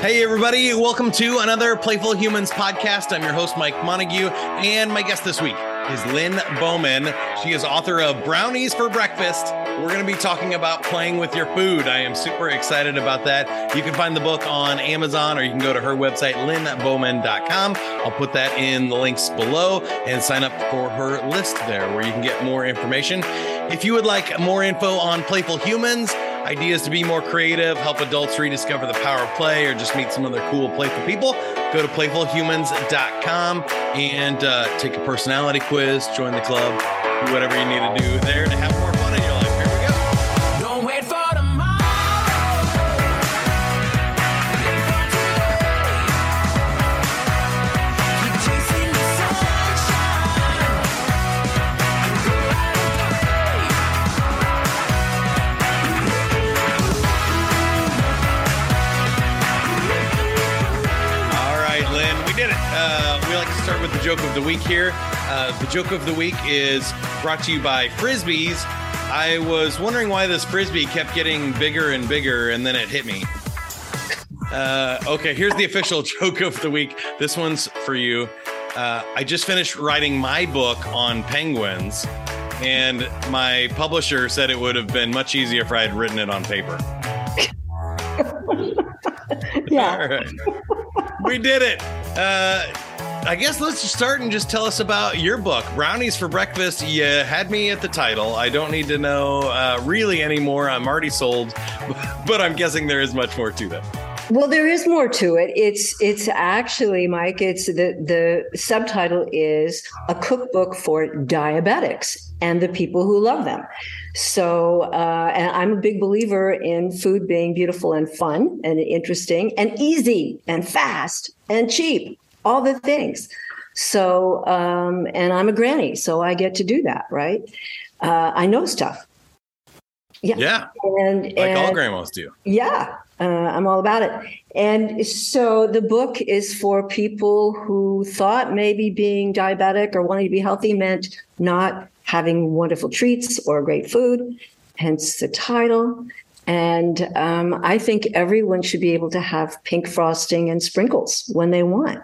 Hey, everybody, welcome to another Playful Humans podcast. I'm your host, Mike Montague, and my guest this week is Lynn Bowman. She is author of Brownies for Breakfast. We're going to be talking about playing with your food. I am super excited about that. You can find the book on Amazon or you can go to her website, lynnbowman.com. I'll put that in the links below and sign up for her list there where you can get more information. If you would like more info on Playful Humans, ideas to be more creative, help adults rediscover the power of play, or just meet some other cool, playful people, go to playfulhumans.com and uh, take a personality quiz, join the club, do whatever you need to do there to have more joke of the week here. Uh, the joke of the week is brought to you by Frisbees. I was wondering why this Frisbee kept getting bigger and bigger, and then it hit me. Uh, okay, here's the official joke of the week. This one's for you. Uh, I just finished writing my book on penguins, and my publisher said it would have been much easier if I had written it on paper. Yeah. All right. we did it. Uh, I guess let's start and just tell us about your book, Brownies for Breakfast. You had me at the title. I don't need to know uh, really anymore. I'm already sold, but I'm guessing there is much more to that. Well, there is more to it. It's it's actually, Mike. It's the the subtitle is a cookbook for diabetics and the people who love them. So, uh, and I'm a big believer in food being beautiful and fun and interesting and easy and fast and cheap, all the things. So, um, and I'm a granny, so I get to do that, right? Uh, I know stuff. Yeah, Yeah, and like and, all grandmas do. yeah, uh, I'm all about it. And so the book is for people who thought maybe being diabetic or wanting to be healthy meant not having wonderful treats or great food, hence the title. And um, I think everyone should be able to have pink frosting and sprinkles when they want.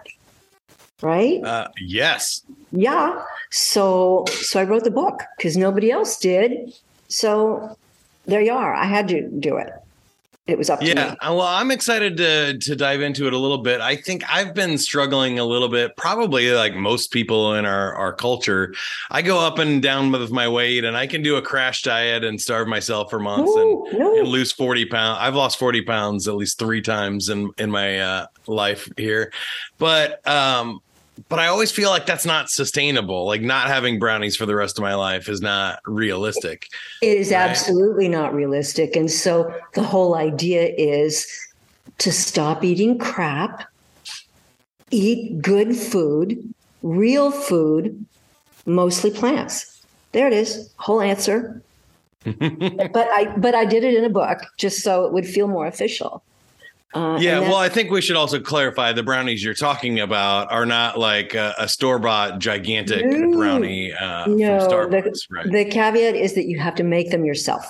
Right? Uh, yes. Yeah. So so I wrote the book because nobody else did. So there you are. I had to do it. It was up to Yeah, me. uh, well, I'm excited to to dive into it a little bit. I think I've been struggling a little bit, probably like most people in our our culture. I go up and down with my weight, and I can do a crash diet and starve myself for months and, no. and lose 40 pounds. I've lost 40 pounds at least three times in in my uh, life here, but um, but I always feel like that's not sustainable. Like not having brownies for the rest of my life is not realistic. It is Right. absolutely not realistic. And so the whole idea is to stop eating crap, eat good food, real food, mostly plants. There it is, whole answer. but I but I did it in a book just so it would feel more official. Uh, Yeah, well, I think we should also clarify the brownies you're talking about are not like a, a store bought gigantic No. brownie uh, No, from the- Starbucks, right? The caveat is that you have to make them yourself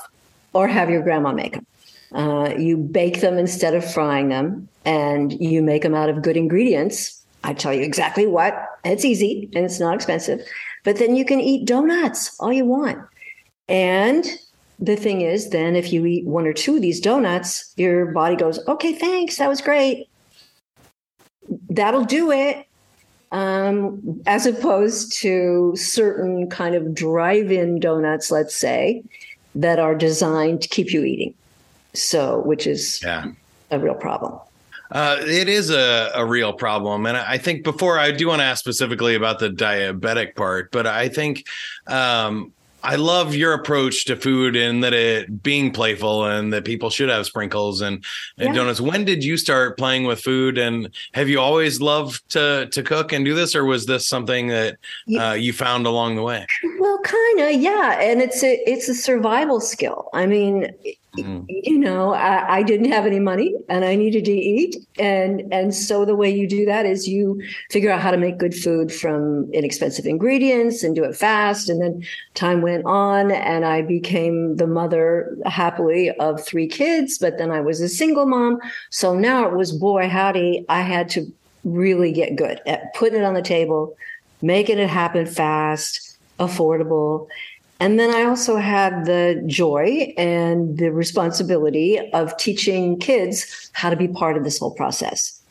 or have your grandma make them. Uh, you bake them instead of frying them and you make them out of good ingredients. I tell you exactly what. It's easy and it's not expensive. But then you can eat donuts all you want. And the thing is, then if you eat one or two of these donuts, your body goes, okay, thanks. That was great. That'll do it um, as opposed to certain kind of drive-in donuts, let's say, that are designed to keep you eating. So, which is yeah. a real problem. Uh, it is a, a real problem. And I think before I do want to ask specifically about the diabetic part, but I think um, I love your approach to food and that it being playful and that people should have sprinkles and, and Yeah. donuts. When did you start playing with food? And have you always loved to, to cook and do this, or was this something that uh, you found along the way? Well, kind of, yeah. And it's a it's a survival skill. I mean, Mm. you know I, I didn't have any money and i needed to eat. And and so the way you do that is you figure out how to make good food from inexpensive ingredients and do it fast. And then time went on and i became the mother happily of three kids but then i was a single mom. So now it was boy howdy i had to really get good at putting it on the table making it happen fast affordable and then I also had the joy and the responsibility of teaching kids how to be part of this whole process,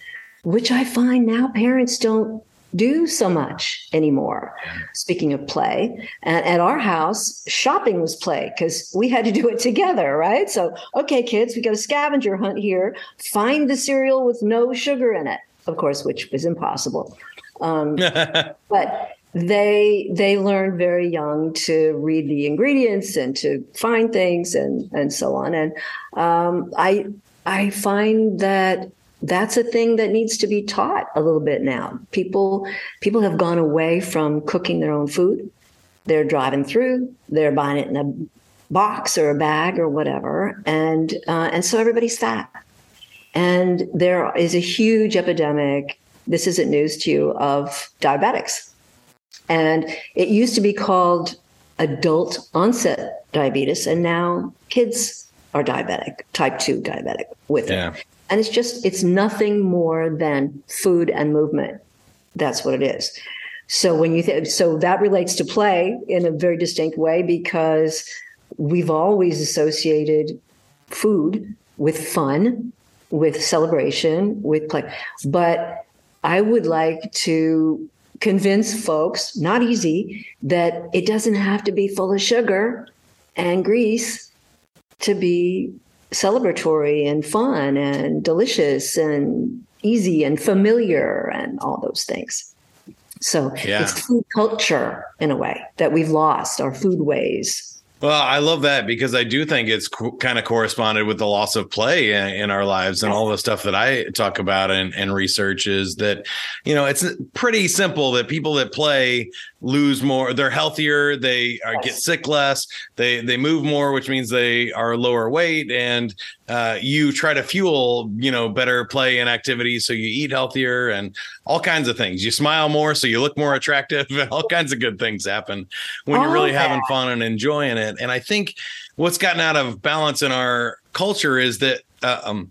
which I find now parents don't do so much anymore. Speaking of play, and at our house, shopping was play because we had to do it together, right? So, okay, kids, we got a scavenger hunt here. Find the cereal with no sugar in it, of course, which was impossible. Um, but they they learn very young to read the ingredients and to find things and and so on. And um, i i find that that's a thing that needs to be taught a little bit now. People people have gone away from cooking their own food. They're driving through they're buying it in a box or a bag or whatever. And uh, and so everybody's fat. And there is a huge epidemic this isn't news to you of diabetics and it used to be called adult onset diabetes, and now kids are diabetic, type 2 diabetic with Yeah. it. And it's just, it's nothing more than food and movement. That's what it is. So when you th- so that relates to play in a very distinct way because we've always associated food with fun, with celebration, with play. But I would like to convince folks, not easy, that it doesn't have to be full of sugar and grease to be celebratory and fun and delicious and easy and familiar and all those things. So Yeah. it's food culture in a way that we've lost our food ways. Well, I love that because I do think it's co- kind of corresponded with the loss of play in, in our lives and all the stuff that I talk about and, and research is that, you know, it's pretty simple that people that play lose more, they're healthier, they are, get sick less, they they move more, which means they are lower weight, and uh, you try to fuel, you know, better play and activities, so you eat healthier and all kinds of things. You smile more, so you look more attractive. all kinds of good things happen when you're really having fun and enjoying it. And I think what's gotten out of balance in our culture is that uh, um,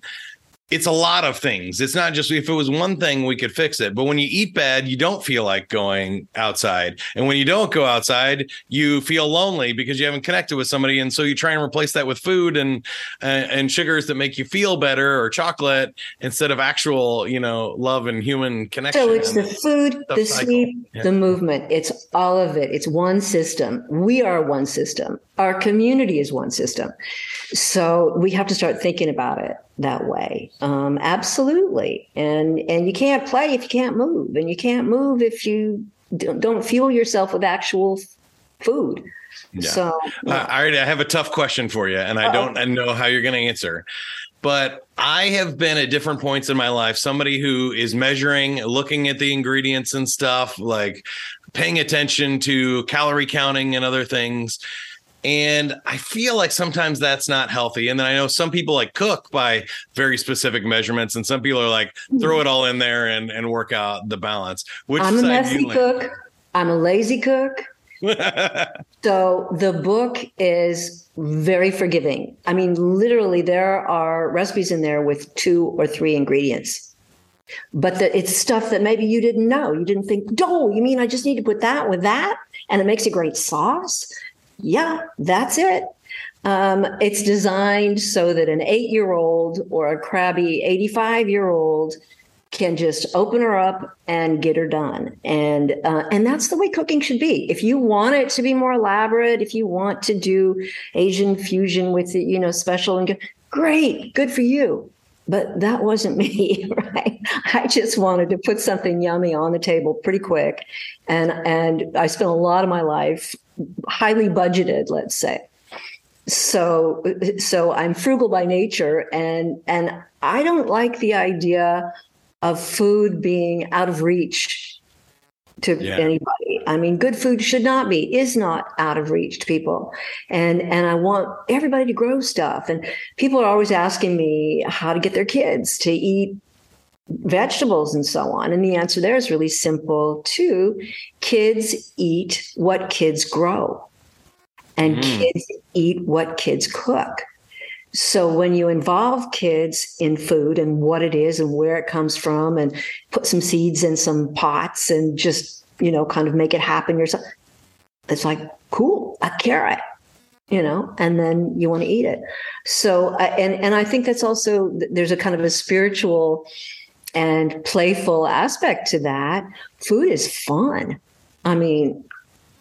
it's a lot of things. It's not just if it was one thing, we could fix it. But when you eat bad, you don't feel like going outside. And when you don't go outside, you feel lonely because you haven't connected with somebody. And so you try and replace that with food and uh, and sugars that make you feel better or chocolate instead of actual, you know, love and human connection. So it's the food, the the sleep, Yeah. the movement. It's all of it. It's one system. We are one system. Our community is one system. So we have to start thinking about it that way. Um, absolutely. And and you can't play if you can't move, and you can't move if you don't don't fuel yourself with actual food. Yeah. So I, I already I have a tough question for you, and I don't I know how you're going to answer. But I have been at different points in my life somebody who is measuring, looking at the ingredients and stuff, like paying attention to calorie counting and other things. And I feel like sometimes that's not healthy. And then I know some people like cook by very specific measurements, and some people are like hmm. throw it all in there and, and work out the balance. Which I'm a messy cook. I'm a lazy cook. So the book is very forgiving. I mean, literally, there are recipes in there with two or three ingredients, but the, it's stuff that maybe you didn't know. You didn't think, oh, you mean I just need to put that with that, and it makes a great sauce? Yeah, that's it. Um, it's designed so that an eight-year-old or a crabby eighty-five-year-old can just open her up and get her done. And uh, and that's the way cooking should be. If you want it to be more elaborate if you want to do asian fusion with it you know special and good great good for you. But that wasn't me right? I just wanted to put something yummy on the table pretty quick. And and i spent a lot of my life highly budgeted let's say so so i'm frugal by nature and and i don't like the idea of food being out of reach to Yeah. anybody I mean, good food should not be, is not out of reach to people. And and I want everybody to grow stuff. And people are always asking me how to get their kids to eat vegetables and so on. And the answer there is really simple too. Kids eat what kids grow. And Mm. kids eat what kids cook. So when you involve kids in food and what it is and where it comes from and put some seeds in some pots and just, you know, kind of make it happen yourself, it's like, cool, a carrot, you know, and then you want to eat it. So, uh, and, and I think that's also, there's a kind of a spiritual and playful aspect to that. Food is fun. I mean,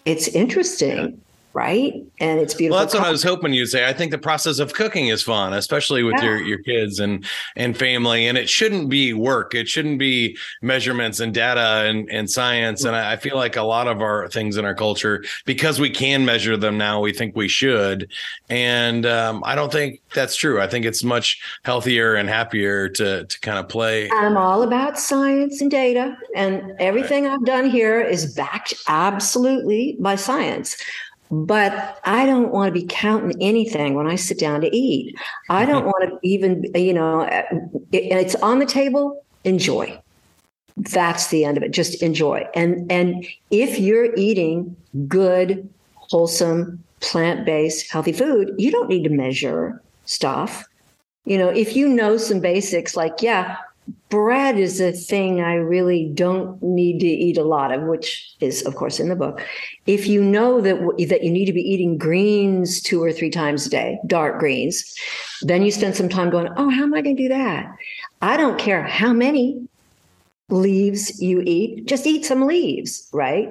it's interesting, right? And it's beautiful. Well, that's what I was hoping you'd say. I think the process of cooking is fun, especially with Yeah. your your kids and and family. And it shouldn't be work. It shouldn't be measurements and data and and science. And I, I feel like a lot of our things in our culture, because we can measure them now, we think we should. And um, I don't think that's true. I think it's much healthier and happier to to kind of play. I'm all about science and data, and everything I've done here is backed absolutely by science. But I don't want to be counting anything when I sit down to eat. I don't want to even, you know, uh, and it's on the table. Enjoy. That's the end of it. Just enjoy. And and if you're eating good, wholesome, plant-based, healthy food, you don't need to measure stuff. You know, if you know some basics, like yeah, bread is a thing I really don't need to eat a lot of, which is, of course, in the book. If you know that that you need to be eating greens two or three times a day, dark greens, then you spend some time going, "Oh, how am I going to do that?" I don't care how many leaves you eat just eat some leaves right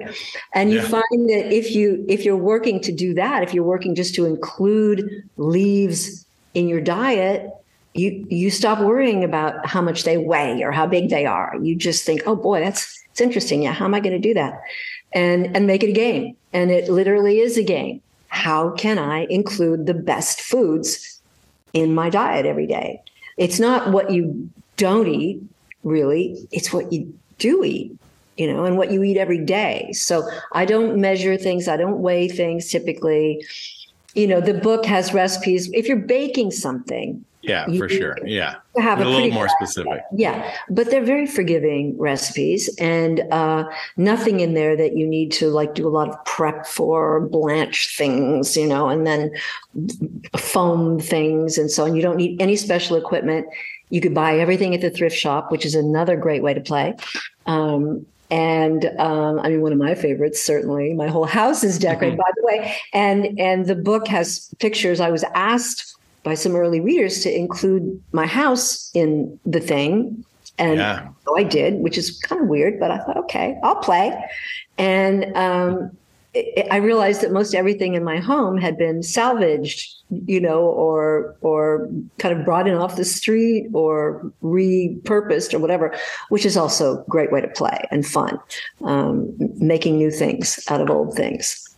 and you Yeah. find that if you if you're working to do that if you're working just to include leaves in your diet you you stop worrying about how much they weigh or how big they are. You just think oh boy that's it's interesting. Yeah how am i going to do that? And and make it a game. And it literally is a game. How can i include the best foods in my diet every day? It's not what you don't eat really. It's what you do eat you know and what you eat every day. So i don't measure things. I don't weigh things typically. You know the book has recipes. If you're baking something Yeah, You- for sure. Yeah, you have a a, little more specific. yeah, but they're very forgiving recipes and uh, nothing in there that you need to like do a lot of prep for, blanch things, you know, and then foam things and so on. You don't need any special equipment. You could buy everything at the thrift shop, which is another great way to play. Um, and um, I mean, one of my favorites, certainly. My whole house is decorated, by the way. And and the book has pictures. I was asked by some early readers to include my house in the thing. And Yeah. so I did, which is kind of weird, but I thought, okay, I'll play. And um, I I realized that most everything in my home had been salvaged, you know, or or kind of brought in off the street or repurposed or whatever, which is also a great way to play and fun, um, making new things out of old things.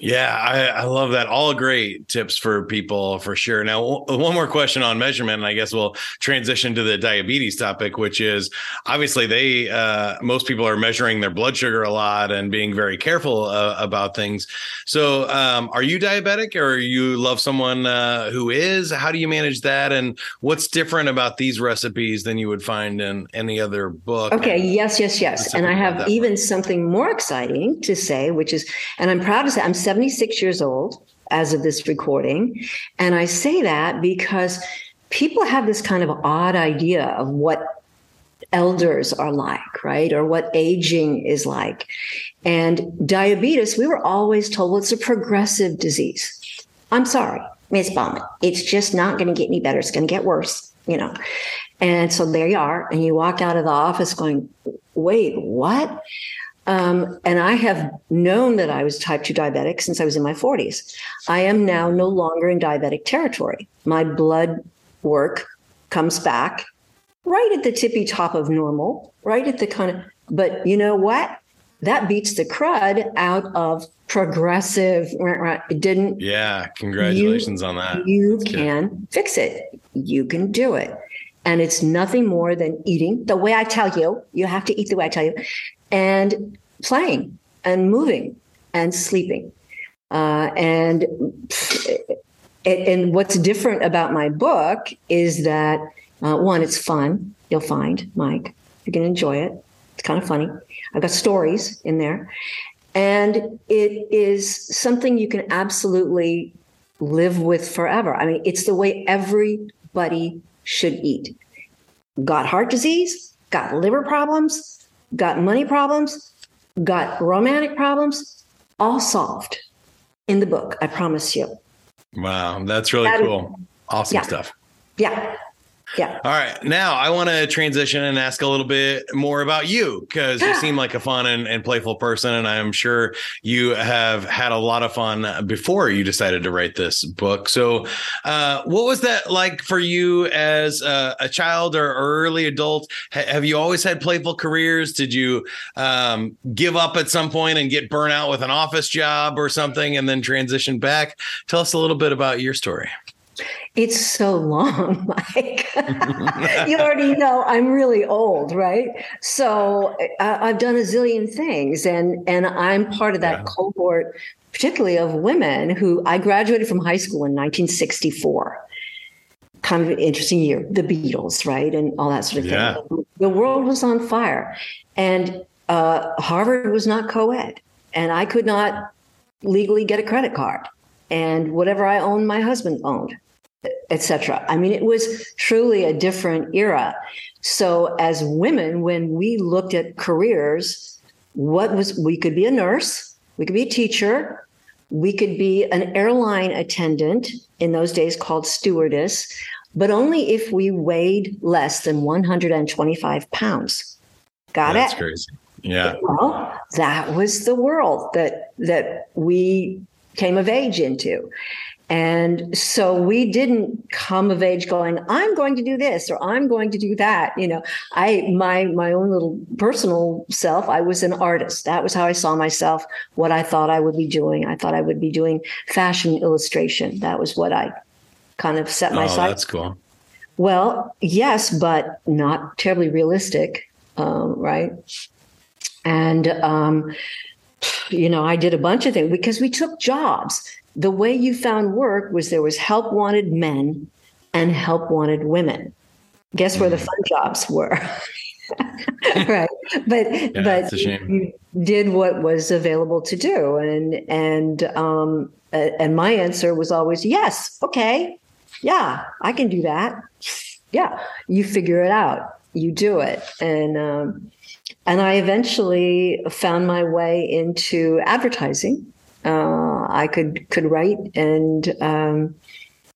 Yeah, I, I love that. All great tips for people for sure. Now, w- one more question on measurement, and I guess we'll transition to the diabetes topic, which is obviously they uh, most people are measuring their blood sugar a lot and being very careful uh, about things. So, um, are you diabetic, or you love someone uh, who is? How do you manage that, and what's different about these recipes than you would find in any other book? Okay, yes, yes, yes. And I have even something more exciting to say, which is, and I'm proud to say, I'm 76 years old as of this recording. And I say that because people have this kind of odd idea of what elders are like, right? Or what aging is like. And diabetes, we were always told it's a progressive disease. I'm sorry, Miss Bowman. It's just not going to get any better. It's going to get worse, you know. And so there you are. And you walk out of the office going, wait, what? Um, and I have known that I was type 2 diabetic since I was in my 40s. I am now no longer in diabetic territory. My blood work comes back right at the tippy top of normal, right at the kind of, but you know what? That beats the crud out of progressive. It didn't Yeah, congratulations on that. you That's good. can fix it. You can do it. And it's nothing more than eating the way I tell you. You have to eat the way I tell you and playing. and moving and sleeping. Uh, and and, what's different about my book is that uh, one, it's fun. You'll find Mike, you can enjoy it. It's kind of funny. I've got stories in there, and it is something you can absolutely live with forever. I mean, it's the way everybody should eat. Got heart disease, got liver problems, got money problems, got romantic problems, all solved in the book. I promise you. Wow, that's really That is- cool. Awesome Yeah. stuff. Yeah. Yeah. All right. Now I want to transition and ask a little bit more about you because you seem like a fun and, and playful person. And I'm sure you have had a lot of fun before you decided to write this book. So, uh, what was that like for you as a, a child or early adult? Ha- have you always had playful careers? Did you um, give up at some point and get burnt out with an office job or something and then transition back? Tell us a little bit about your story. It's so long, Mike. you already know I'm really old, right? So uh, I've done a zillion things, and and I'm part of that Yeah. cohort, particularly of women who I graduated from high school in 1964. Kind of an interesting year, the Beatles, right, and all that sort of Yeah. thing. The world was on fire, and uh, Harvard was not co-ed, and I could not legally get a credit card, and whatever I owned, my husband owned etc. I mean, it was truly a different era. So, as women, when we looked at careers, what was we could be a nurse, we could be a teacher, we could be an airline attendant in those days called stewardess, but only if we weighed less than 125 pounds. Got That's it? crazy. Yeah. Well, that was the world that that we came of age into. And so we didn't come of age going, I'm going to do this or I'm going to do that. You know, I my my own little personal self, I was an artist. That was how I saw myself, what I thought I would be doing. I thought I would be doing fashion illustration. That was what I kind of set my Oh, sights that's cool. well, yes, but not terribly realistic, um, right? And um, you know, I did a bunch of things because we took jobs. The way you found work was there was help wanted men and help wanted women. Guess where the fun jobs were? right, but but a shame. you did what was available to do, and and um, and my answer was always yes, okay, yeah, I can do that. Yeah, you figure it out, you do it, and um, and I eventually found my way into advertising. Uh, I could could write and um,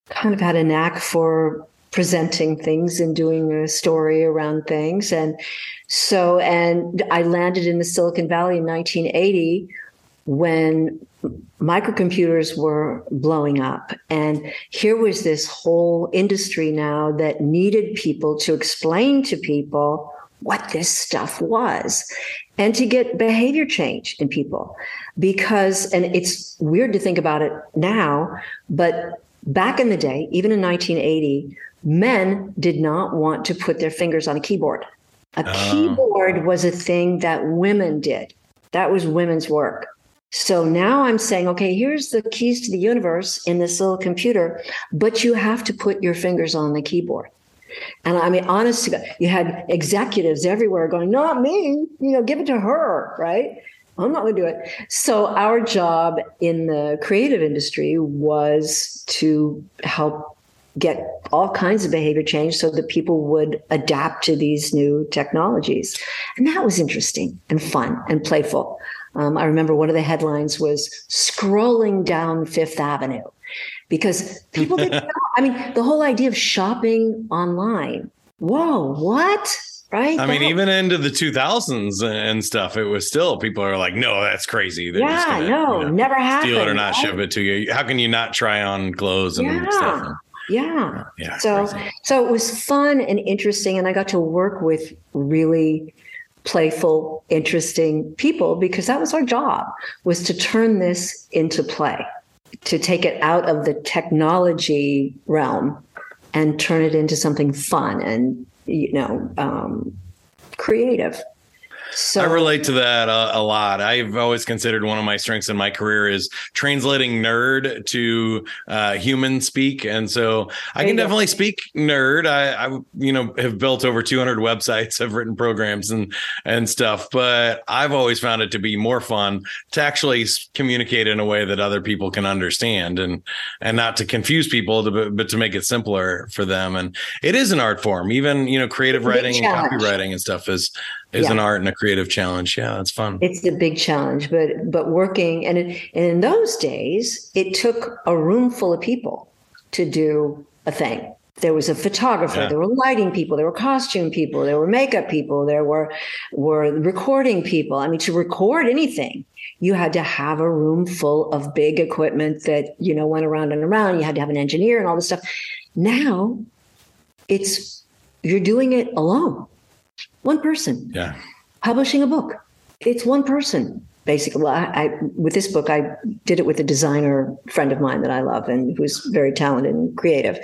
kind of had a knack for presenting things and doing a story around things, and so and I landed in the Silicon Valley in 1980 when microcomputers were blowing up. And here was this whole industry now that needed people to explain to people what this stuff was and to get behavior change in people because and it's weird to think about it now but back in the day even in 1980 men did not want to put their fingers on a keyboard a Oh. keyboard was a thing that women did that was women's work so now I'm saying, okay, here's the keys to the universe in this little computer, but you have to put your fingers on the keyboard. And I mean, honestly, you had executives everywhere going, not me, you know, give it to her, right? I'm not going to do it. So our job in the creative industry was to help get all kinds of behavior change so that people would adapt to these new technologies. And that was interesting and fun and playful. Um, I remember one of the headlines was scrolling down Fifth Avenue because people didn't know. Oh, I mean, the whole idea of shopping online. Whoa, what? Right? I mean, That- even into the 2000s and stuff, it was still people are like, no, that's crazy. They're yeah, gonna, no, you know, never happened. steal it or not right? ship it to you. How can you not try on clothes and Yeah. stuff? Yeah. Yeah. So, crazy. so it was fun and interesting, and I got to work with really playful, interesting people because that was our job was to turn this into play, to take it out of the technology realm and turn it into something fun and you know um, creative. So I relate to that a, a lot. I've always considered one of my strengths in my career is translating nerd to uh, human speak, and so I can you go. definitely speak nerd. I, I, you know, have built over 200 websites, have written programs and and stuff, but I've always found it to be more fun to actually communicate in a way that other people can understand, and and not to confuse people, to, but to make it simpler for them. And it is an art form. Even you know, creative It's a big writing and copywriting and stuff is is Yeah. an art and a creative challenge. Yeah, that's fun. it's a big challenge, but but working and, it, and in those days, it took a room full of people to do a thing. There was a photographer, Yeah. there were lighting people, there were costume people, there were makeup people, there were were recording people. I mean, to record anything, you had to have a room full of big equipment that you know went around and around. You had to have an engineer and all this stuff. Now, it's you're doing it alone, one person Yeah. publishing a book. It's one person basically. Well, I, I with this book, I did it with a designer friend of mine that I love and who's very talented and creative.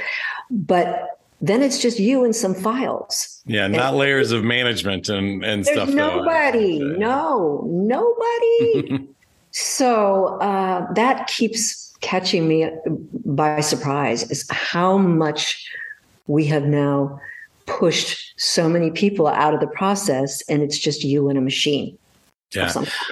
But then it's just you and some files. Yeah. Not layers of management and, and There's stuff. though. nobody. Yeah. No, nobody. so uh, that keeps catching me by surprise is how much we have now pushed so many people out of the process and it's just you and a machine. Yeah.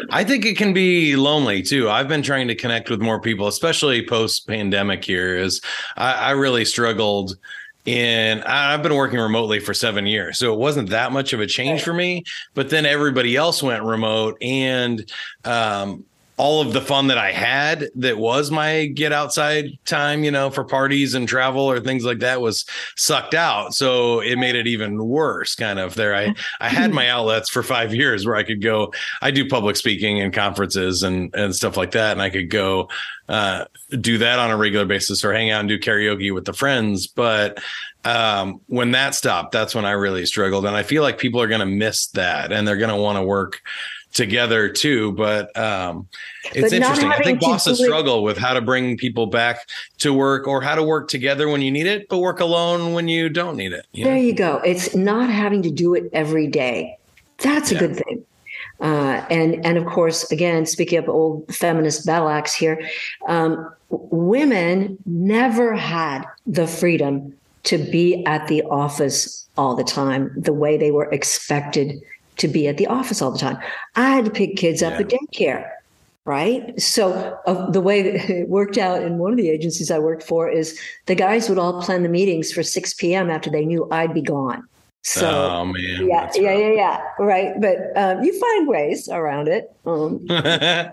I think it can be lonely too. I've been trying to connect with more people, especially post pandemic here. Is I, I really struggled and I've been working remotely for seven years. So it wasn't that much of a change for me. But then everybody else went remote and um all of the fun that I had that was my get outside time, you know, for parties and travel or things like that was sucked out. So it made it even worse kind of there. I I had my outlets for 5 years where I could go I do public speaking and conferences and and stuff like that and I could go uh do that on a regular basis or hang out and do karaoke with the friends, but um when that stopped, that's when I really struggled and I feel like people are going to miss that and they're going to want to work together too but um it's But interesting i think bosses it- struggle with how to bring people back to work or how to work together when you need it but work alone when you don't need it you know? There you go. It's not having to do it every day. That's a Yeah. good thing. Uh, and and of course, again, speaking of old feminist battle axe here, um, women never had the freedom to be at the office all the time the way they were expected to be at the office all the time. I had to pick kids up Yeah. at daycare. Right. So uh, the way it worked out in one of the agencies I worked for is the guys would all plan the meetings for 6 p.m. after they knew I'd be gone. So oh man yeah, yeah, yeah, yeah. Right. But um, you find ways around it. Um, uh,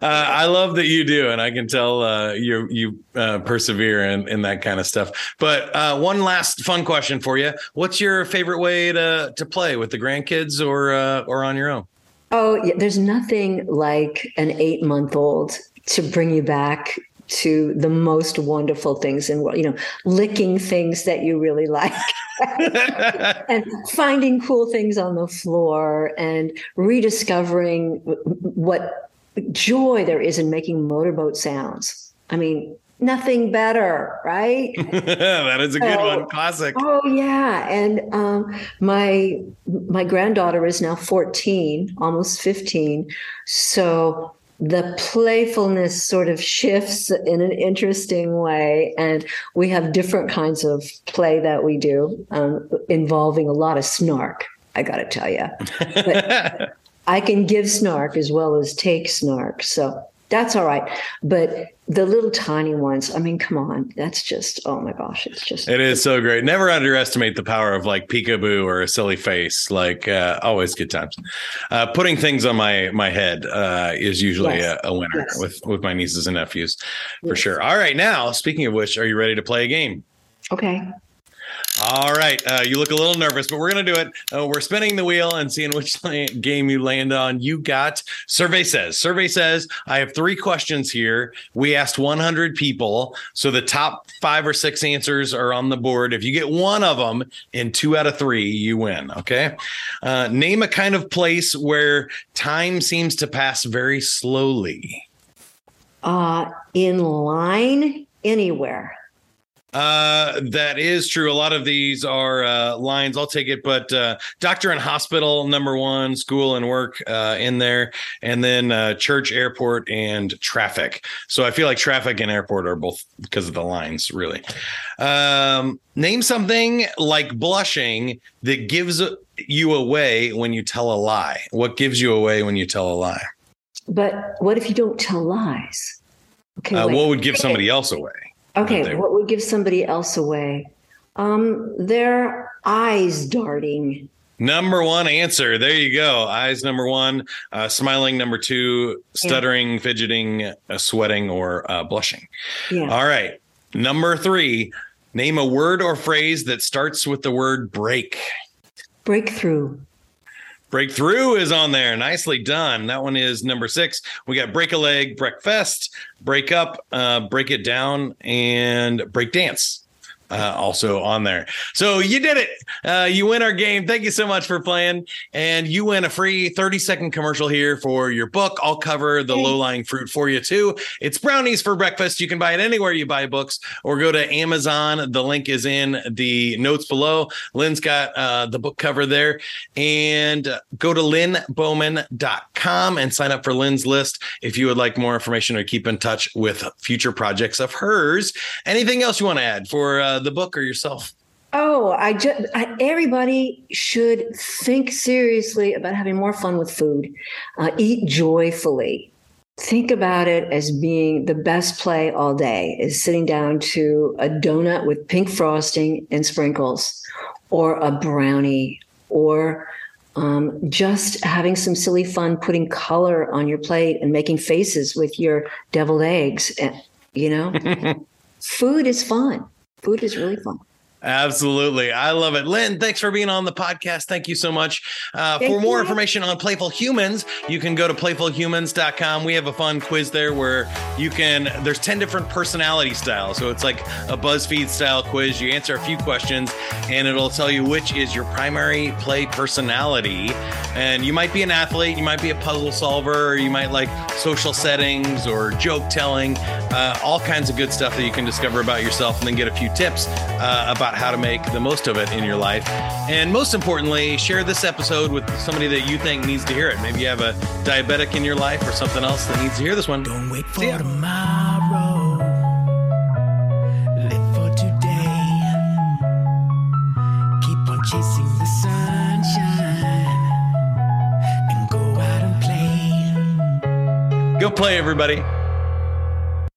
I love that you do, and I can tell uh, you you uh, persevere in, in that kind of stuff. But uh, one last fun question for you: What's your favorite way to to play with the grandkids or uh, or on your own? oh, yeah, there's nothing like an eight month old to bring you back to the most wonderful things in world. You know, licking things that you really like. and finding cool things on the floor and rediscovering what joy there is in making motorboat sounds. I mean, nothing better, right? that is a good Oh. one, classic. Oh yeah, and um, my my granddaughter is now fourteen, almost fifteen. So the playfulness sort of shifts in an interesting way, and we have different kinds of play that we do um, involving a lot of snark. I got to tell you, I can give snark as well as take snark, so that's all right. But the little tiny ones, I mean, come on, that's just oh my gosh, it's just It is so great. Never underestimate the power of like peekaboo or a silly face. Like uh, always, good times. Uh, putting things on my my head uh, is usually Yes. a, a winner Yes. with with my nieces and nephews for Yes. sure. All right, now speaking of which, are you ready to play a game? okay. All right, uh, you look a little nervous, but we're gonna do it. Uh, we're spinning the wheel and seeing which game you land on. You got survey says. Survey says I have three questions here. We asked 100 people, so the top five or six answers are on the board. If you get one of them in two out of three, you win. Okay. Uh, name a kind of place where time seems to pass very slowly. Uh, in line anywhere. Uh, that is true. A lot of these are uh, lines. I'll take it, but uh, doctor and hospital, number one, school and work uh, in there, and then uh, church, airport, and traffic. So I feel like traffic and airport are both because of the lines, really. Um, name something like blushing that gives you away when you tell a lie. What gives you away when you tell a lie? But what if you don't tell lies? Okay. Uh, what would give somebody else away? Okay, what would give somebody else away? Um, their eyes darting. Number one answer. There you go. Eyes number one, uh, smiling number two, stuttering, fidgeting, uh, sweating, or uh, blushing. Yeah. All right. Number three, name a word or phrase that starts with the word break. Breakthrough. Breakthrough is on there. Nicely done. That one is number six. We got break a leg, breakfast, break up, uh, break it down, and break dance. Uh, also on there. So you did it. Uh, you win our game. Thank you so much for playing. And you win a free 30 second commercial here for your book. I'll cover the low lying fruit for you too. It's brownies for breakfast. You can buy it anywhere you buy books or go to Amazon. The link is in the notes below. Lynn's got uh, the book cover there. And go to lynnbowman.com and sign up for Lynn's list if you would like more information or keep in touch with future projects of hers. Anything else you want to add for uh, the book or yourself? Oh, I just I, everybody should think seriously about having more fun with food. Uh, eat joyfully. Think about it as being the best play all day is sitting down to a donut with pink frosting and sprinkles, or a brownie, or um, just having some silly fun putting color on your plate and making faces with your deviled eggs. And, you know, food is fun. Food is really fun. Absolutely. I love it. Lynn, thanks for being on the podcast. Thank you so much. Uh, for more you. information on Playful Humans, you can go to playfulhumans.com. We have a fun quiz there where you can, there's 10 different personality styles. So it's like a BuzzFeed style quiz. You answer a few questions and it'll tell you which is your primary play personality. And you might be an athlete, you might be a puzzle solver, you might like social settings or joke telling, uh, all kinds of good stuff that you can discover about yourself and then get a few tips uh, about how to make the most of it in your life. And most importantly, share this episode with somebody that you think needs to hear it. Maybe you have a diabetic in your life or something else that needs to hear this one. Don't wait for tomorrow. Live for today. Keep on chasing the sunshine and go out and play. Go play, everybody.